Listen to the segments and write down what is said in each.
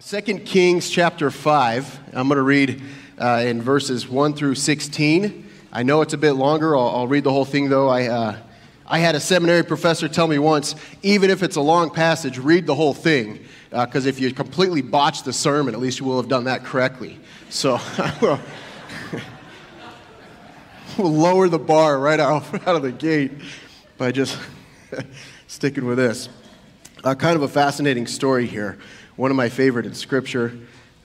Second Kings chapter 5. I'm going to read uh, in verses 1 through 16. I know it's a bit longer. I'll, I'll read the whole thing, though. I, uh, I had a seminary professor tell me once even if it's a long passage, read the whole thing. Because uh, if you completely botch the sermon, at least you will have done that correctly. So we'll, lower the bar right out, out of the gate by just sticking with this. Uh, kind of a fascinating story here one of my favorite in Scripture.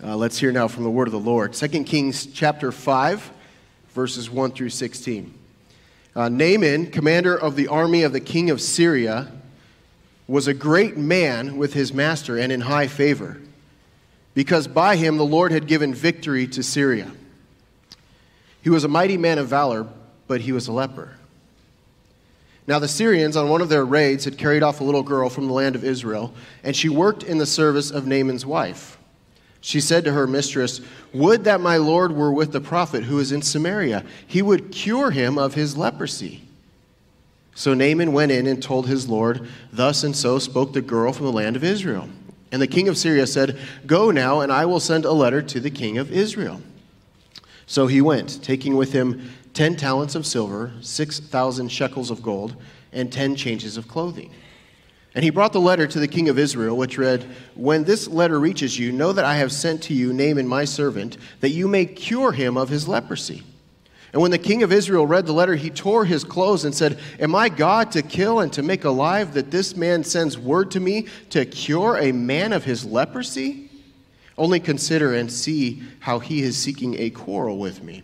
Uh, let's hear now from the word of the Lord. 2 Kings chapter 5, verses 1 through 16. Uh, Naaman, commander of the army of the king of Syria, was a great man with his master and in high favor, because by him the Lord had given victory to Syria. He was a mighty man of valor, but he was a leper. Now, the Syrians, on one of their raids, had carried off a little girl from the land of Israel, and she worked in the service of Naaman's wife. She said to her mistress, Would that my Lord were with the prophet who is in Samaria. He would cure him of his leprosy. So Naaman went in and told his Lord, Thus and so spoke the girl from the land of Israel. And the king of Syria said, Go now, and I will send a letter to the king of Israel. So he went, taking with him 10 talents of silver, 6,000 shekels of gold, and 10 changes of clothing. And he brought the letter to the king of Israel, which read, When this letter reaches you, know that I have sent to you Naaman my servant, that you may cure him of his leprosy. And when the king of Israel read the letter, he tore his clothes and said, Am I God to kill and to make alive that this man sends word to me to cure a man of his leprosy? Only consider and see how he is seeking a quarrel with me.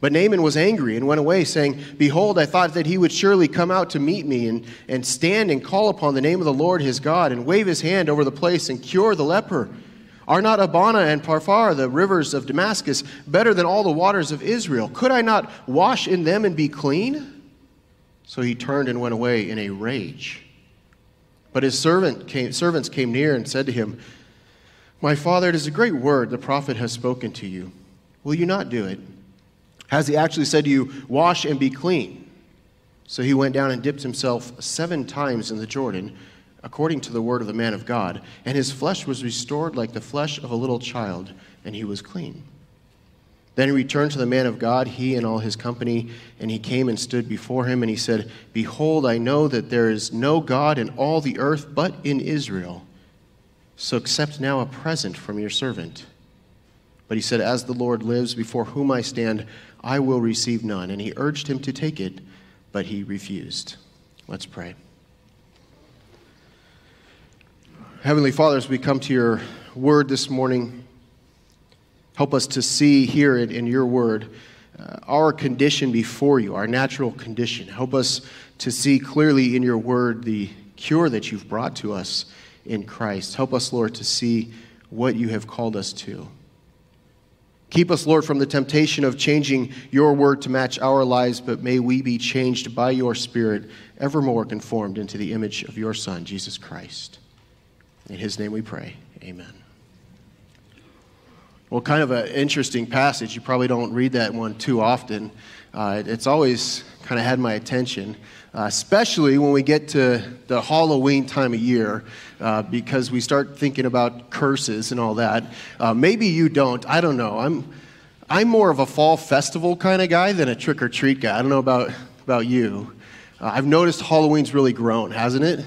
But Naaman was angry and went away, saying, Behold, I thought that he would surely come out to meet me and, and stand and call upon the name of the Lord his God and wave his hand over the place and cure the leper. Are not Abana and Pharpar, the rivers of Damascus, better than all the waters of Israel? Could I not wash in them and be clean? So he turned and went away in a rage. But his servant came, servants came near and said to him, My father, it is a great word the prophet has spoken to you. Will you not do it? Has he actually said to you, Wash and be clean? So he went down and dipped himself seven times in the Jordan, according to the word of the man of God, and his flesh was restored like the flesh of a little child, and he was clean. Then he returned to the man of God, he and all his company, and he came and stood before him, and he said, Behold, I know that there is no God in all the earth but in Israel. So accept now a present from your servant. But he said, As the Lord lives, before whom I stand, I will receive none. And he urged him to take it, but he refused. Let's pray. Heavenly Father, as we come to your word this morning, help us to see here in, in your word uh, our condition before you, our natural condition. Help us to see clearly in your word the cure that you've brought to us in Christ. Help us, Lord, to see what you have called us to. Keep us, Lord, from the temptation of changing your word to match our lives, but may we be changed by your Spirit, evermore conformed into the image of your Son, Jesus Christ. In his name we pray. Amen. Well, kind of an interesting passage. You probably don't read that one too often. Uh, it's always kind of had my attention uh, especially when we get to the Halloween time of year, uh, because we start thinking about curses and all that. Uh, maybe you don't. I don't know. I'm, I'm more of a fall festival kind of guy than a trick or treat guy. I don't know about, about you. Uh, I've noticed Halloween's really grown, hasn't it? I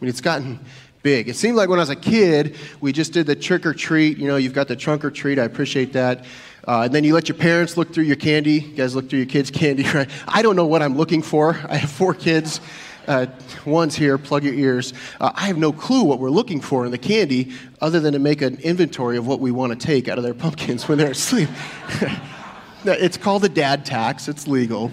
mean, it's gotten big. It seemed like when I was a kid, we just did the trick or treat. You know, you've got the trunk or treat. I appreciate that. Uh, and then you let your parents look through your candy. You guys look through your kids' candy, right? I don't know what I'm looking for. I have four kids. Uh, one's here, plug your ears. Uh, I have no clue what we're looking for in the candy other than to make an inventory of what we want to take out of their pumpkins when they're asleep. it's called the dad tax, it's legal.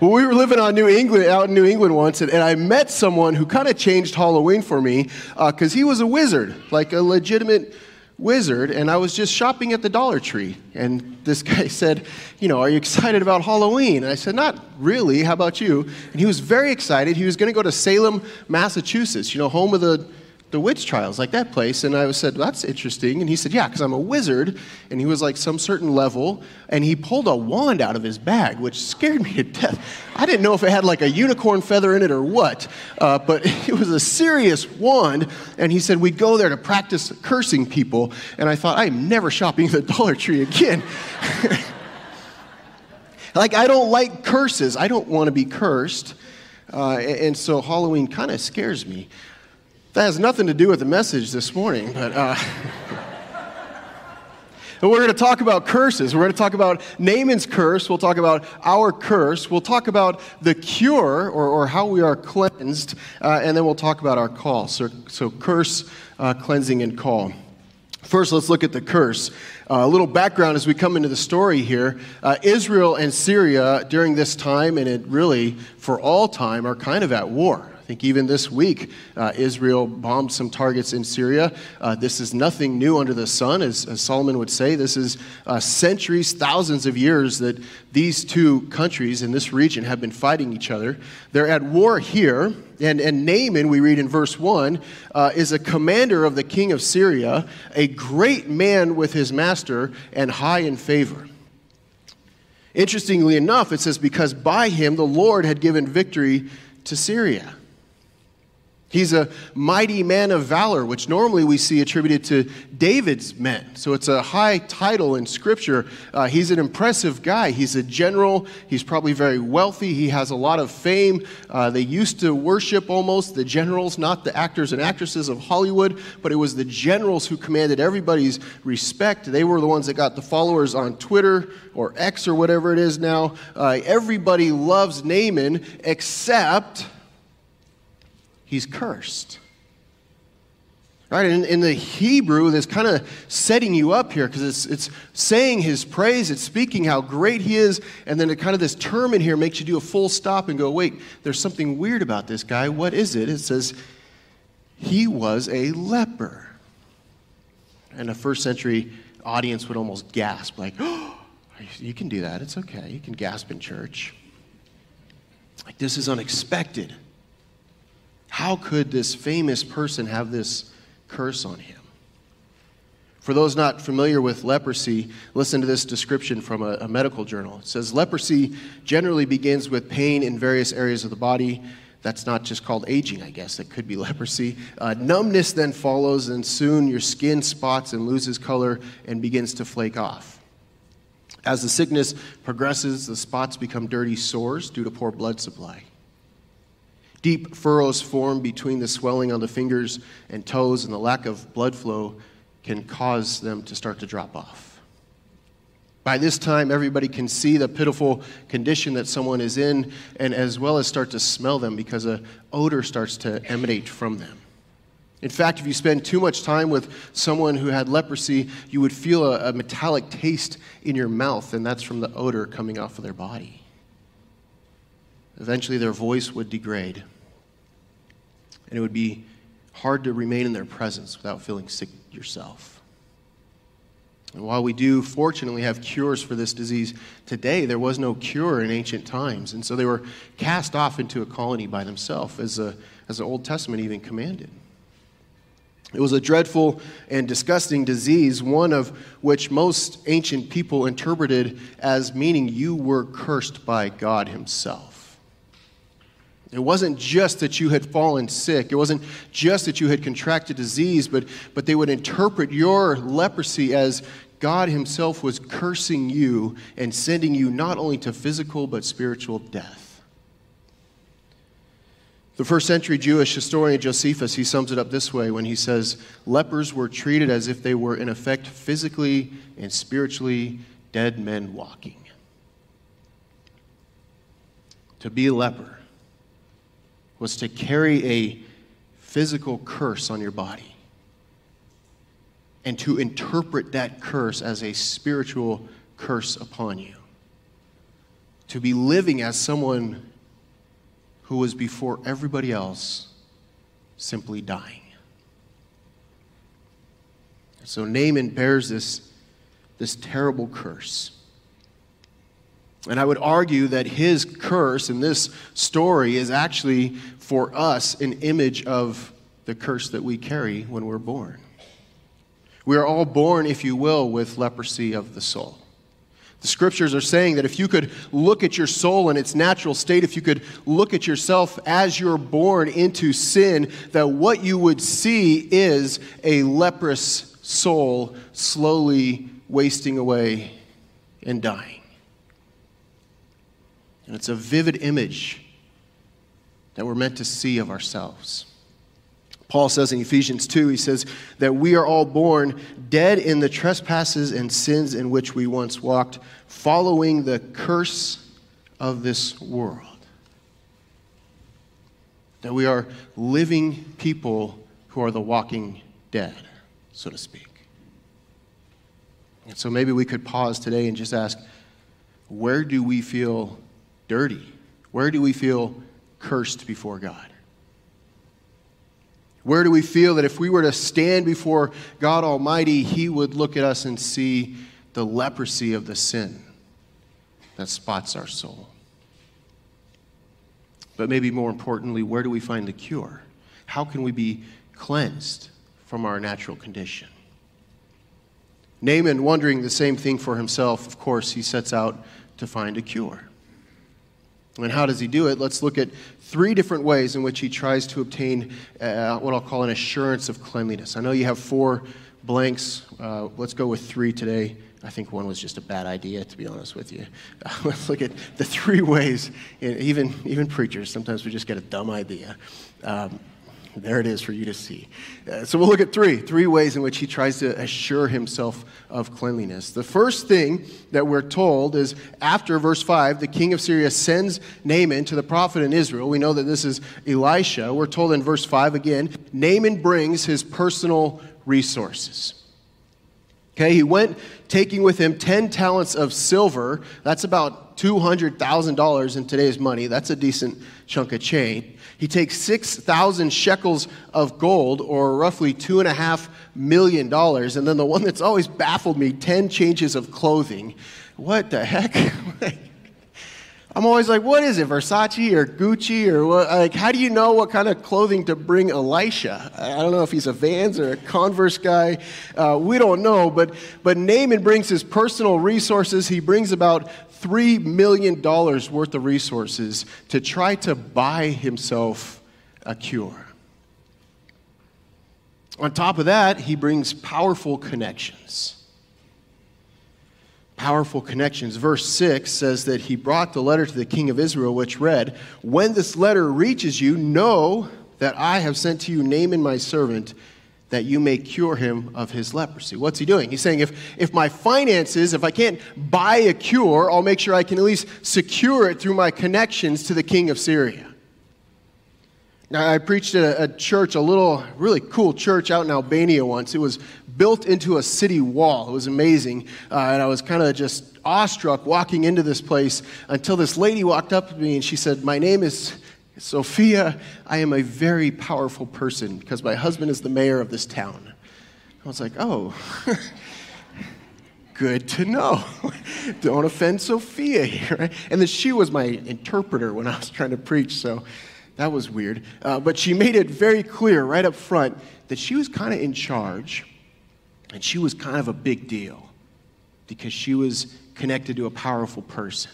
Well, we were living on New England, out in New England once, and, and I met someone who kind of changed Halloween for me because uh, he was a wizard, like a legitimate wizard, and I was just shopping at the Dollar Tree. And this guy said, You know, are you excited about Halloween? And I said, Not really. How about you? And he was very excited. He was going to go to Salem, Massachusetts, you know, home of the the witch trials, like that place. And I said, that's interesting. And he said, yeah, because I'm a wizard. And he was like some certain level. And he pulled a wand out of his bag, which scared me to death. I didn't know if it had like a unicorn feather in it or what, uh, but it was a serious wand. And he said, we'd go there to practice cursing people. And I thought, I'm never shopping at the Dollar Tree again. like, I don't like curses. I don't want to be cursed. Uh, and so Halloween kind of scares me. That has nothing to do with the message this morning, but. Uh, we're going to talk about curses. We're going to talk about Naaman's curse. We'll talk about our curse. We'll talk about the cure or, or how we are cleansed. Uh, and then we'll talk about our call. So, so curse, uh, cleansing, and call. First, let's look at the curse. Uh, a little background as we come into the story here. Uh, Israel and Syria during this time, and it really for all time, are kind of at war. Think even this week, uh, Israel bombed some targets in Syria. Uh, this is nothing new under the sun, as, as Solomon would say. This is uh, centuries, thousands of years that these two countries in this region have been fighting each other. They're at war here, and, and Naaman, we read in verse 1, uh, is a commander of the king of Syria, a great man with his master, and high in favor. Interestingly enough, it says, because by him the Lord had given victory to Syria. He's a mighty man of valor, which normally we see attributed to David's men. So it's a high title in Scripture. Uh, he's an impressive guy. He's a general. He's probably very wealthy. He has a lot of fame. Uh, they used to worship almost the generals, not the actors and actresses of Hollywood, but it was the generals who commanded everybody's respect. They were the ones that got the followers on Twitter or X or whatever it is now. Uh, everybody loves Naaman except he's cursed. Right? In, in the Hebrew, that's kind of setting you up here because it's, it's saying his praise, it's speaking how great he is, and then it kind of this term in here makes you do a full stop and go, wait, there's something weird about this guy. What is it? It says, he was a leper. And a first century audience would almost gasp, like, oh, you can do that. It's okay. You can gasp in church. Like, this is unexpected. How could this famous person have this curse on him? For those not familiar with leprosy, listen to this description from a, a, medical journal. It says leprosy generally begins with pain in various areas of the body. That's not just called aging, I guess. It could be leprosy. Uh, numbness then follows, and soon your skin spots and loses color and begins to flake off. As the sickness progresses, the spots become dirty sores due to poor blood supply. Deep furrows form between the swelling on the fingers and toes, and the lack of blood flow can cause them to start to drop off. By this time, everybody can see the pitiful condition that someone is in, and as well as start to smell them because a odor starts to emanate from them. In fact, if you spend too much time with someone who had leprosy, you would feel a, a metallic taste in your mouth, and that's from the odor coming off of their body. Eventually, their voice would degrade and it would be hard to remain in their presence without feeling sick yourself. And while we do fortunately have cures for this disease today, there was no cure in ancient times. And so they were cast off into a colony by themselves, as, a, as the Old Testament even commanded. It was a dreadful and disgusting disease, one of which most ancient people interpreted as meaning you were cursed by God Himself. It wasn't just that you had fallen sick. It wasn't just that you had contracted disease, but, but they would interpret your leprosy as God Himself was cursing you and sending you not only to physical but spiritual death. The first century Jewish historian Josephus, he sums it up this way when he says, Lepers were treated as if they were, in effect, physically and spiritually dead men walking. To be a leper was to carry a physical curse on your body and to interpret that curse as a spiritual curse upon you. To be living as someone who was before everybody else simply dying. So Naaman bears this, this terrible curse. And I would argue that his curse in this story is actually for us an image of the curse that we carry when we're born. We are all born, if you will, with leprosy of the soul. The scriptures are saying that if you could look at your soul in its natural state, if you could look at yourself as you're born into sin, that what you would see is a leprous soul slowly wasting away and dying. And it's a vivid image that we're meant to see of ourselves. Paul says in Ephesians 2, he says that we are all born dead in the trespasses and sins in which we once walked, following the curse of this world. That we are living people who are the walking dead, so to speak. And so maybe we could pause today and just ask where do we feel dirty? Where do we feel cursed before God? Where do we feel that if we were to stand before God Almighty, He would look at us and see the leprosy of the sin that spots our soul? But maybe more importantly, where do we find the cure? How can we be cleansed from our natural condition? Naaman, wondering the same thing for himself, of course, he sets out to find a cure. And how does he do it? Let's look at three different ways in which he tries to obtain uh, what I'll call an assurance of cleanliness. I know you have four blanks. Uh, let's go with three today. I think one was just a bad idea, to be honest with you. Let's look at the three ways. Even, even preachers, sometimes we just get a dumb idea. Um, there it is for you to see. Uh, so we'll look at three, three ways in which he tries to assure himself of cleanliness. The first thing that we're told is after verse 5, the king of Syria sends Naaman to the prophet in Israel. We know that this is Elisha. We're told in verse 5 again, Naaman brings his personal resources. Okay, he went taking with him 10 talents of silver. That's about $200,000 in today's money. That's a decent chunk of change. He takes 6,000 shekels of gold, or roughly $2.5 million. And then the one that's always baffled me 10 changes of clothing. What the heck? I'm always like, what is it, Versace or Gucci or what? Like, how do you know what kind of clothing to bring Elisha? I don't know if he's a Vans or a Converse guy. Uh, we don't know, but but Naaman brings his personal resources. He brings about $3 million worth of resources to try to buy himself a cure. On top of that, he brings powerful connections. Powerful connections. Verse 6 says that he brought the letter to the king of Israel, which read, When this letter reaches you, know that I have sent to you Naaman my servant that you may cure him of his leprosy. What's he doing? He's saying, if, if my finances, if I can't buy a cure, I'll make sure I can at least secure it through my connections to the king of Syria. Now, I preached at a, a church, a little, really cool church out in Albania once. It was built into a city wall. It was amazing. Uh, and I was kind of just awestruck walking into this place until this lady walked up to me and she said, My name is Sophia, I am a very powerful person because my husband is the mayor of this town. I was like, oh, good to know. Don't offend Sophia here. And then she was my interpreter when I was trying to preach, so that was weird. Uh, but she made it very clear right up front that she was kind of in charge and she was kind of a big deal because she was connected to a powerful person.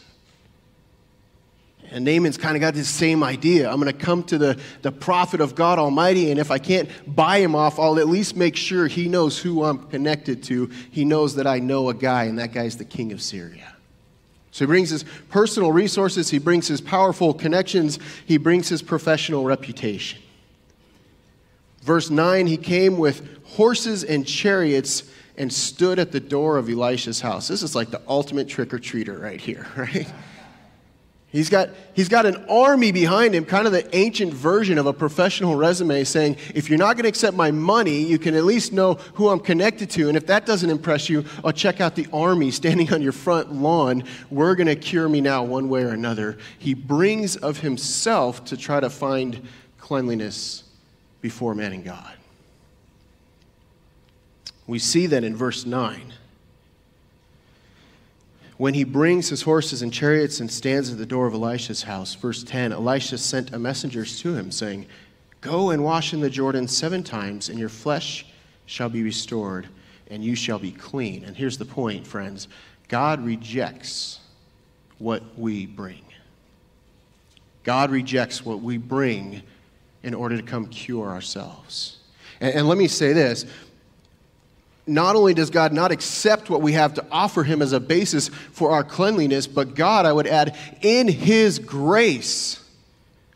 And Naaman's kind of got this same idea. I'm going to come to the, the prophet of God Almighty, and if I can't buy him off, I'll at least make sure he knows who I'm connected to. He knows that I know a guy, and that guy's the king of Syria. So he brings his personal resources, he brings his powerful connections, he brings his professional reputation. Verse 9 he came with horses and chariots and stood at the door of Elisha's house. This is like the ultimate trick or treater right here, right? He's got, he's got an army behind him, kind of the ancient version of a professional resume, saying, if you're not going to accept my money, you can at least know who I'm connected to. And if that doesn't impress you, I'll check out the army standing on your front lawn. We're going to cure me now, one way or another. He brings of himself to try to find cleanliness before man and God. We see that in verse 9. When he brings his horses and chariots and stands at the door of Elisha's house, verse 10, Elisha sent a messengers to him, saying, Go and wash in the Jordan seven times, and your flesh shall be restored, and you shall be clean. And here's the point, friends God rejects what we bring. God rejects what we bring in order to come cure ourselves. And, and let me say this not only does God not accept what we have to offer Him as a basis for our cleanliness, but God, I would add, in His grace,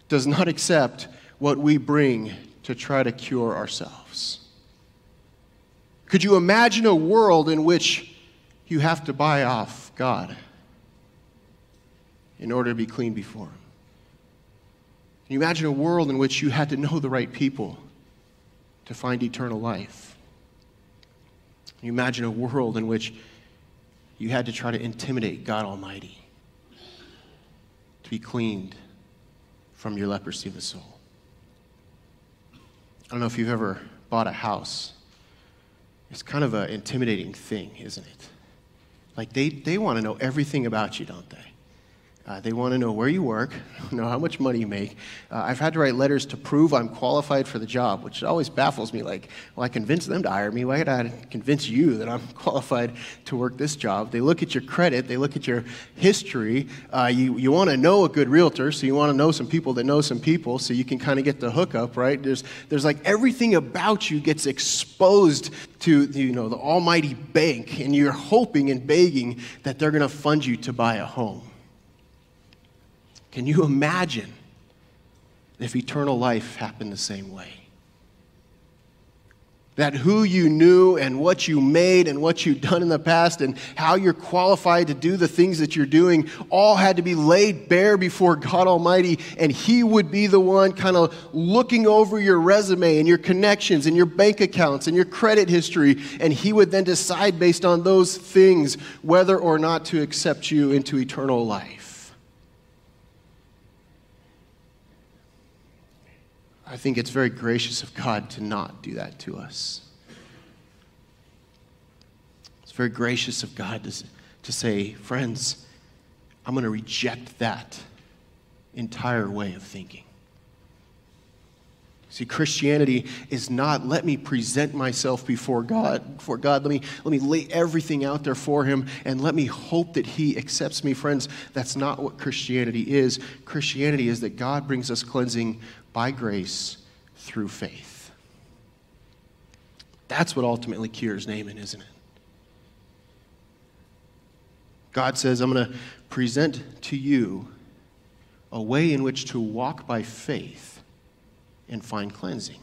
does not accept what we bring to try to cure ourselves. Could you imagine a world in which you have to buy off God in order to be clean before Him? Can you imagine a world in which you had to know the right people to find eternal life? You imagine a world in which you had to try to intimidate God Almighty to be cleaned from your leprosy of the soul? I don't know if you've ever bought a house. It's kind of an intimidating thing, isn't it? Like, they, they want to know everything about you, don't they? Uh, they want to know where you work, know how much money you make. Uh, I've had to write letters to prove I'm qualified for the job, which always baffles me. Like, well, I convinced them to hire me. Why would I convince you that I'm qualified to work this job? They look at your credit, they look at your history. Uh, you you want to know a good realtor, so you want to know some people that know some people, so you can kind of get the hookup, right? There's there's like everything about you gets exposed to you know the almighty bank, and you're hoping and begging that they're going to fund you to buy a home. Can you imagine if eternal life happened the same way? That who you knew and what you made and what you've done in the past and how you're qualified to do the things that you're doing all had to be laid bare before God Almighty, and He would be the one kind of looking over your resume and your connections and your bank accounts and your credit history, and He would then decide based on those things whether or not to accept you into eternal life. I think it's very gracious of God to not do that to us. It's very gracious of God to, to say, friends, I'm going to reject that entire way of thinking. See, Christianity is not let me present myself before God, before God. Let me, let me lay everything out there for Him and let me hope that He accepts me. Friends, that's not what Christianity is. Christianity is that God brings us cleansing by grace through faith. That's what ultimately cures Naaman, isn't it? God says, I'm going to present to you a way in which to walk by faith and find cleansing.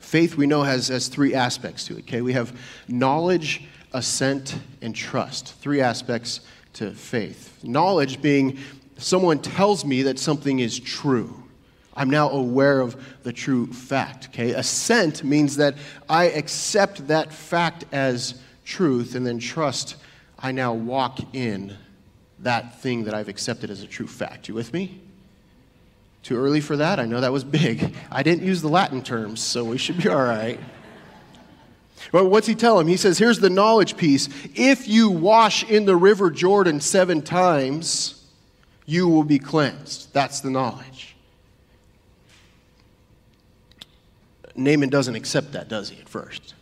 Faith, we know, has, has three aspects to it, okay? We have knowledge, assent, and trust. Three aspects to faith. Knowledge being someone tells me that something is true. I'm now aware of the true fact. Okay? Assent means that I accept that fact as truth and then trust I now walk in that thing that I've accepted as a true fact. You with me? Too early for that? I know that was big. I didn't use the Latin terms, so we should be all right. Well, what's he tell him? He says, Here's the knowledge piece. If you wash in the river Jordan seven times, you will be cleansed. That's the knowledge. Naaman doesn't accept that, does he, at first?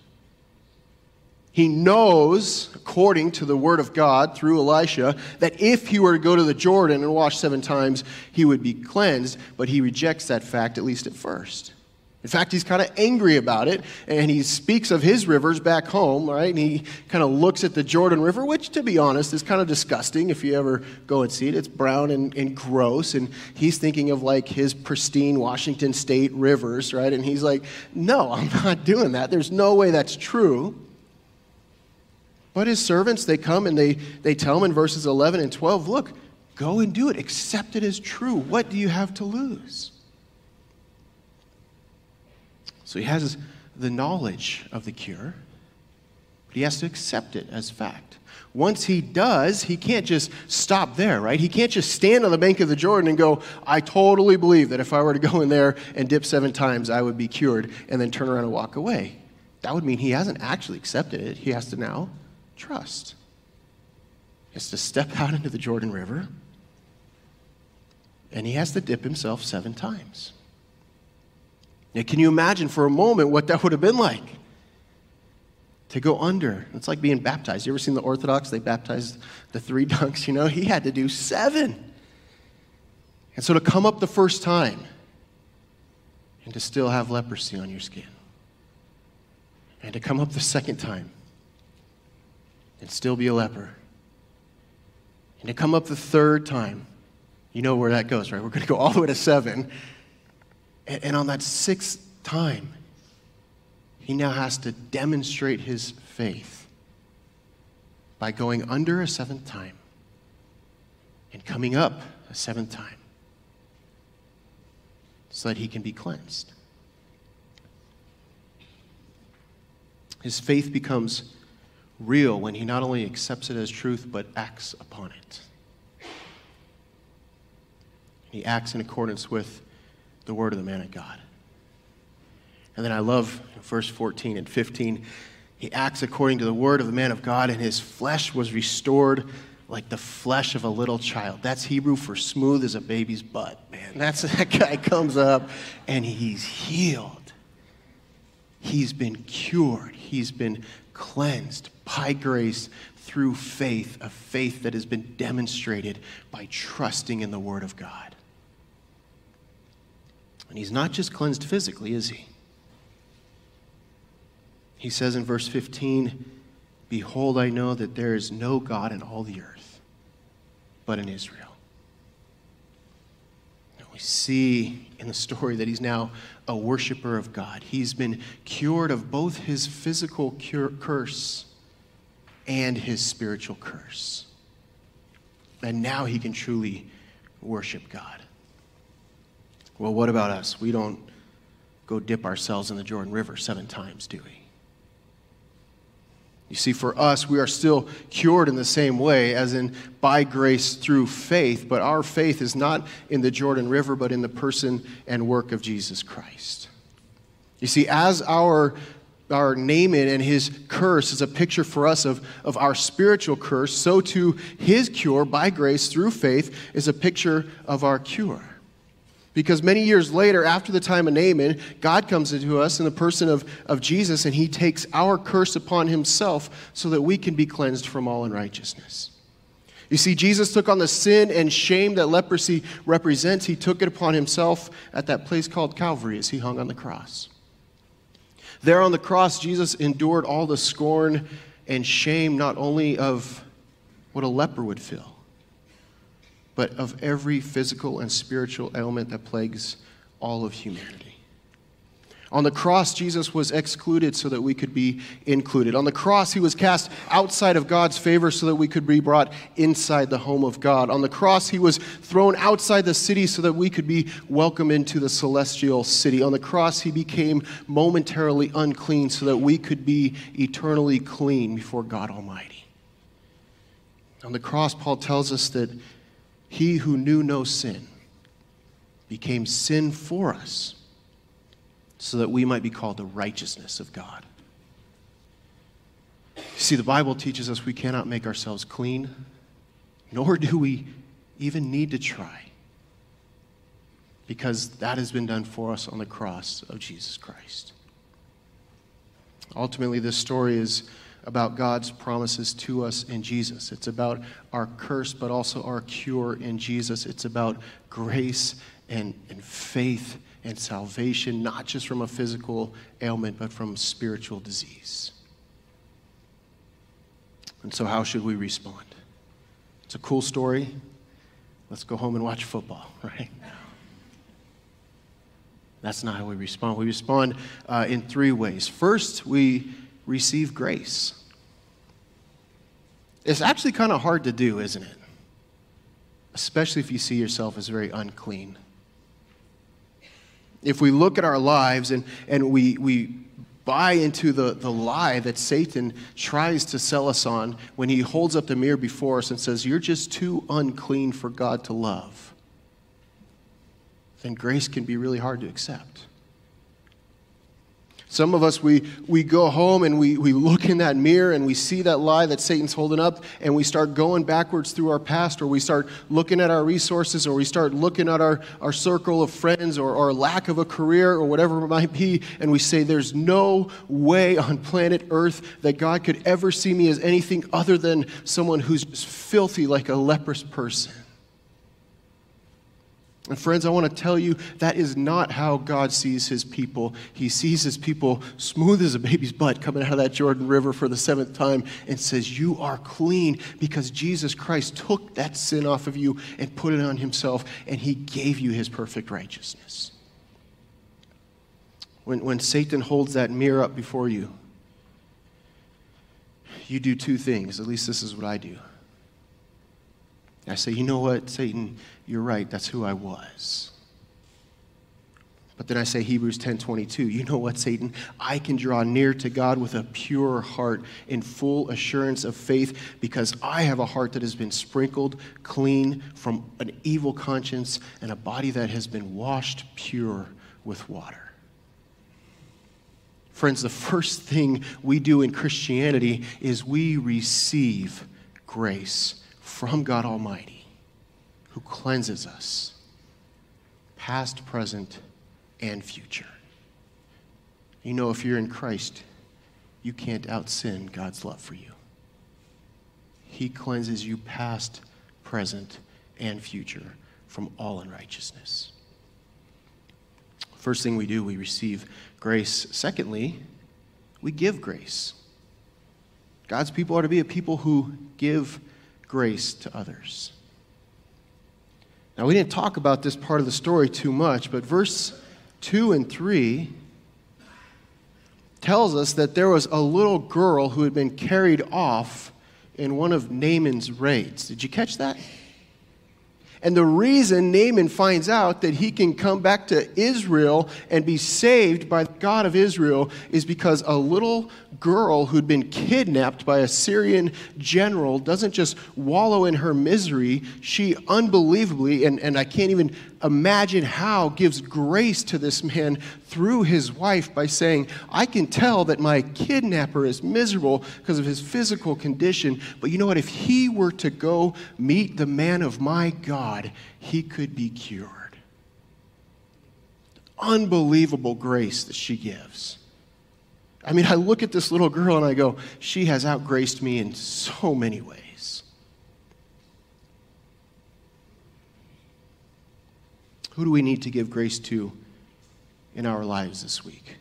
He knows, according to the word of God through Elisha, that if he were to go to the Jordan and wash seven times, he would be cleansed, but he rejects that fact, at least at first. In fact, he's kind of angry about it, and he speaks of his rivers back home, right? And he kind of looks at the Jordan River, which, to be honest, is kind of disgusting if you ever go and see it. It's brown and, and gross, and he's thinking of like his pristine Washington State rivers, right? And he's like, no, I'm not doing that. There's no way that's true. But his servants, they come and they, they tell him in verses 11 and 12, look, go and do it. Accept it as true. What do you have to lose? So he has the knowledge of the cure, but he has to accept it as fact. Once he does, he can't just stop there, right? He can't just stand on the bank of the Jordan and go, I totally believe that if I were to go in there and dip seven times, I would be cured, and then turn around and walk away. that would mean he hasn't actually accepted it. He has to now trust. He has to step out into the Jordan River and he has to dip himself seven times. Now, can you imagine for a moment what that would have been like? To go under. It's like being baptized. You ever seen the Orthodox? They baptized the three dunks, you know? He had to do seven. And so to come up the first time and to still have leprosy on your skin, and to come up the second time and still be a leper, and to come up the third time you know where that goes, right? We're going to go all the way to seven. And, and on that sixth time, he now has to demonstrate his faith by going under a seventh time and coming up a seventh time so that he can be cleansed. His faith becomes real when he not only accepts it as truth, but acts upon it. He acts in accordance with the word of the man of God. And then I love verse 14 and 15. He acts according to the word of the man of God, and his flesh was restored like the flesh of a little child. That's Hebrew for smooth as a baby's butt, man. That's that guy comes up and he's healed. He's been cured. He's been cleansed by grace through faith, a faith that has been demonstrated by trusting in the word of God. And he's not just cleansed physically, is he? He says in verse 15, Behold, I know that there is no God in all the earth but in Israel. And we see in the story that he's now a worshiper of God. He's been cured of both his physical cure, curse and his spiritual curse. And now he can truly worship God. Well, what about us? We don't go dip ourselves in the Jordan River seven times, do we? You see, for us, we are still cured in the same way, as in by grace through faith, but our faith is not in the Jordan River, but in the person and work of Jesus Christ. You see, as our our Naaman and his curse is a picture for us of, of our spiritual curse, so too his cure by grace through faith is a picture of our cure. Because many years later, after the time of Naaman, God comes into us in the person of, of Jesus, and he takes our curse upon himself so that we can be cleansed from all unrighteousness. You see, Jesus took on the sin and shame that leprosy represents. He took it upon himself at that place called Calvary as he hung on the cross. There on the cross, Jesus endured all the scorn and shame, not only of what a leper would feel, but of every physical and spiritual ailment that plagues all of humanity. On the cross, Jesus was excluded so that we could be included. On the cross, he was cast outside of God's favor so that we could be brought inside the home of God. On the cross, he was thrown outside the city so that we could be welcomed into the celestial city. On the cross, he became momentarily unclean so that we could be eternally clean before God Almighty. On the cross, Paul tells us that he who knew no sin became sin for us so that we might be called the righteousness of God. See, the Bible teaches us we cannot make ourselves clean, nor do we even need to try, because that has been done for us on the cross of Jesus Christ. Ultimately, this story is about God's promises to us in Jesus. It's about our curse, but also our cure in Jesus. It's about grace and, and faith and salvation, not just from a physical ailment, but from spiritual disease. And so, how should we respond? It's a cool story. Let's go home and watch football, right? That's not how we respond. We respond uh, in three ways. First, we receive grace. It's actually kind of hard to do, isn't it? Especially if you see yourself as very unclean. If we look at our lives and, and we, we buy into the, the lie that Satan tries to sell us on when he holds up the mirror before us and says, You're just too unclean for God to love, then grace can be really hard to accept. Some of us, we, we go home and we, we look in that mirror and we see that lie that Satan's holding up, and we start going backwards through our past, or we start looking at our resources, or we start looking at our, our circle of friends, or, our lack of a career, or whatever it might be, and we say, There's no way on planet Earth that God could ever see me as anything other than someone who's filthy like a leprous person. And friends, I want to tell you that is not how God sees his people. He sees his people smooth as a baby's butt coming out of that Jordan River for the seventh time and says, You are clean because Jesus Christ took that sin off of you and put it on himself, and he gave you his perfect righteousness. When, when Satan holds that mirror up before you, you do two things. At least this is what I do. I say, You know what, Satan? you're right, that's who I was. But then I say Hebrews 10:22, you know what Satan, I can draw near to God with a pure heart in full assurance of faith because I have a heart that has been sprinkled clean from an evil conscience and a body that has been washed pure with water. Friends, the first thing we do in Christianity is we receive grace from God Almighty who cleanses us, past, present, and future. You know, if you're in Christ, you can't out sin God's love for you. He cleanses you past, present, and future from all unrighteousness. First thing we do, we receive grace. Secondly, we give grace. God's people are to be a people who give grace to others. Now, we didn't talk about this part of the story too much, but verse 2 and 3 tells us that there was a little girl who had been carried off in one of Naaman's raids. Did you catch that? And the reason Naaman finds out that he can come back to Israel and be saved by the God of Israel is because a little girl who'd been kidnapped by a Syrian general doesn't just wallow in her misery. She unbelievably, and, and I can't even imagine how, gives grace to this man through his wife by saying, I can tell that my kidnapper is miserable because of his physical condition, but you know what? If he were to go meet the man of my God, he could be cured. Unbelievable grace that she gives. I mean, I look at this little girl and I go, she has outgraced me in so many ways. Who do we need to give grace to in our lives this week?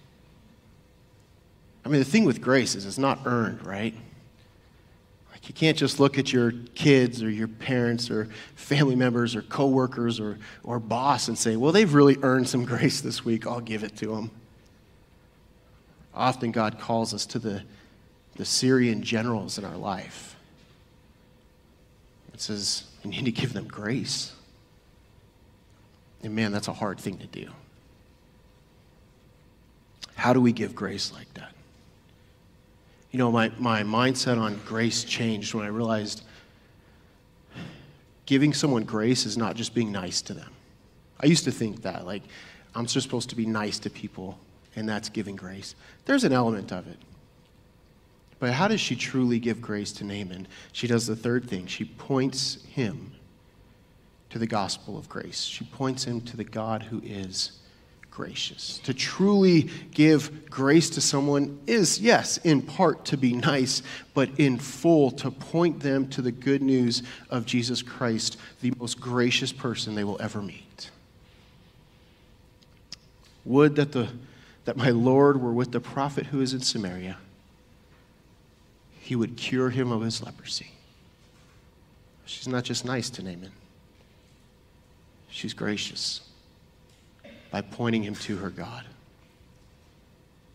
I mean, the thing with grace is it's not earned, right? Like you can't just look at your kids or your parents or family members or coworkers or, or boss and say, well, they've really earned some grace this week. I'll give it to them. Often God calls us to the, the Syrian generals in our life. It says, you need to give them grace. And man, that's a hard thing to do. How do we give grace like that? You know, my, my mindset on grace changed when I realized giving someone grace is not just being nice to them. I used to think that, like, I'm just supposed to be nice to people and that's giving grace. There's an element of it. But how does she truly give grace to Naaman? She does the third thing. She points him to the gospel of grace. She points him to the God who is gracious. To truly give grace to someone is, yes, in part to be nice, but in full to point them to the good news of Jesus Christ, the most gracious person they will ever meet. Would that the that my Lord were with the prophet who is in Samaria, he would cure him of his leprosy. She's not just nice to Naaman, she's gracious by pointing him to her God.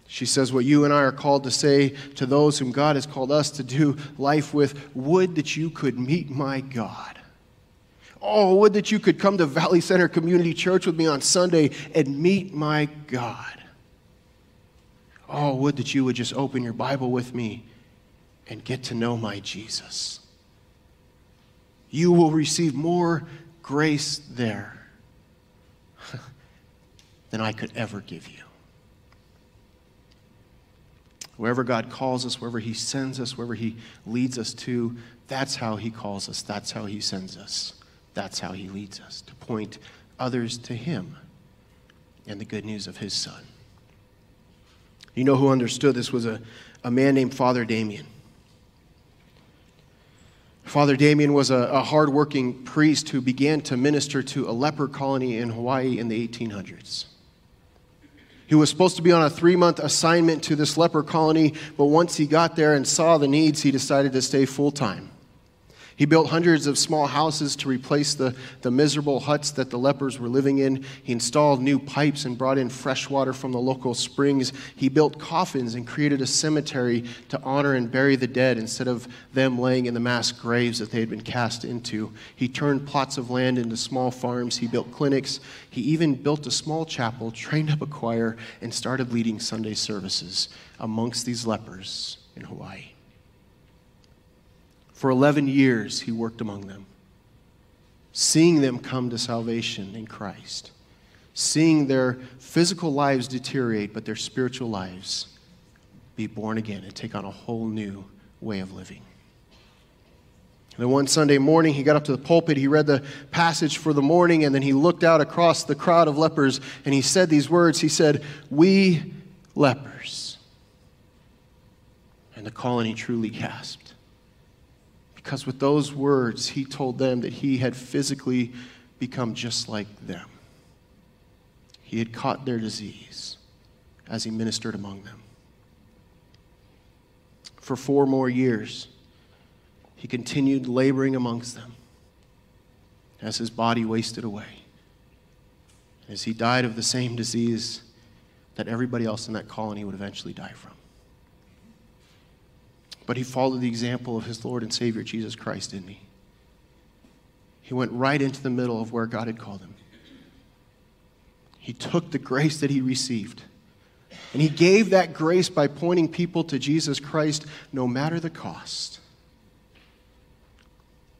She says, What you and I are called to say to those whom God has called us to do life with would that you could meet my God. Oh, would that you could come to Valley Center Community Church with me on Sunday and meet my God. Oh, would that you would just open your Bible with me and get to know my Jesus. You will receive more grace there than I could ever give you. Wherever God calls us, wherever He sends us, wherever He leads us to, that's how He calls us. That's how He sends us. That's how He leads us to point others to Him and the good news of His Son. You know who understood this was a, a man named Father Damien. Father Damien was a, a hardworking priest who began to minister to a leper colony in Hawaii in the 1800s. He was supposed to be on a three month assignment to this leper colony, but once he got there and saw the needs, he decided to stay full time. He built hundreds of small houses to replace the, the miserable huts that the lepers were living in. He installed new pipes and brought in fresh water from the local springs. He built coffins and created a cemetery to honor and bury the dead instead of them laying in the mass graves that they had been cast into. He turned plots of land into small farms. He built clinics. He even built a small chapel, trained up a choir, and started leading Sunday services amongst these lepers in Hawaii. For 11 years, he worked among them, seeing them come to salvation in Christ, seeing their physical lives deteriorate, but their spiritual lives be born again and take on a whole new way of living. And then one Sunday morning, he got up to the pulpit, he read the passage for the morning, and then he looked out across the crowd of lepers and he said these words He said, We lepers. And the colony truly gasped. Because with those words, he told them that he had physically become just like them. He had caught their disease as he ministered among them. For four more years, he continued laboring amongst them as his body wasted away, as he died of the same disease that everybody else in that colony would eventually die from. But he followed the example of his Lord and Savior, Jesus Christ, didn't he? He went right into the middle of where God had called him. He took the grace that he received and he gave that grace by pointing people to Jesus Christ no matter the cost.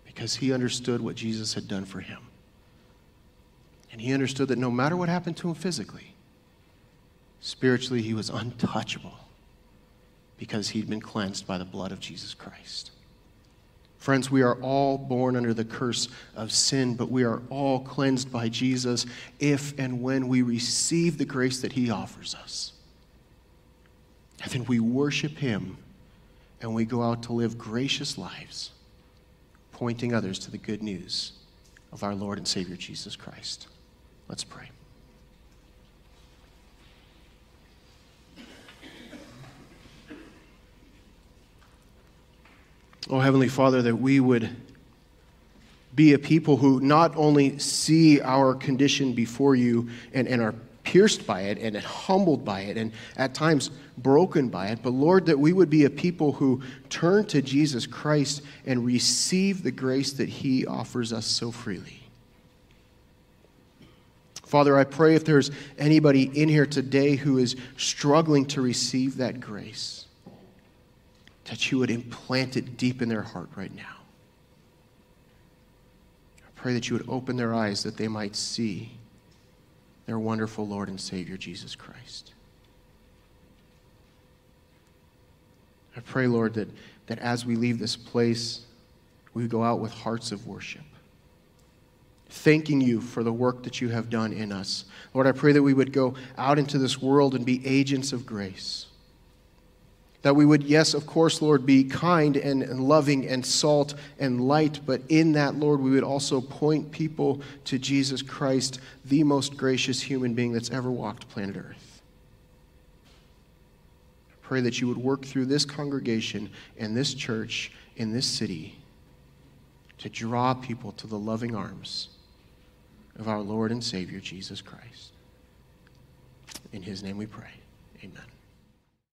Because he understood what Jesus had done for him. And he understood that no matter what happened to him physically, spiritually, he was untouchable because he'd been cleansed by the blood of Jesus Christ. Friends, we are all born under the curse of sin, but we are all cleansed by Jesus if and when we receive the grace that he offers us. And then we worship him and we go out to live gracious lives, pointing others to the good news of our Lord and Savior Jesus Christ. Let's pray. Oh, Heavenly Father, that we would be a people who not only see our condition before you and, and are pierced by it and humbled by it and at times broken by it, but Lord, that we would be a people who turn to Jesus Christ and receive the grace that He offers us so freely. Father, I pray if there's anybody in here today who is struggling to receive that grace that you would implant it deep in their heart right now. I pray that you would open their eyes that they might see their wonderful Lord and Savior, Jesus Christ. I pray, Lord, that, that as we leave this place, we go out with hearts of worship, thanking you for the work that you have done in us. Lord, I pray that we would go out into this world and be agents of grace that we would, yes, of course, Lord, be kind and, loving and salt and light, but in that, Lord, we would also point people to Jesus Christ, the most gracious human being that's ever walked planet Earth. I pray that you would work through this congregation and this church in this city to draw people to the loving arms of our Lord and Savior, Jesus Christ. In his name we pray.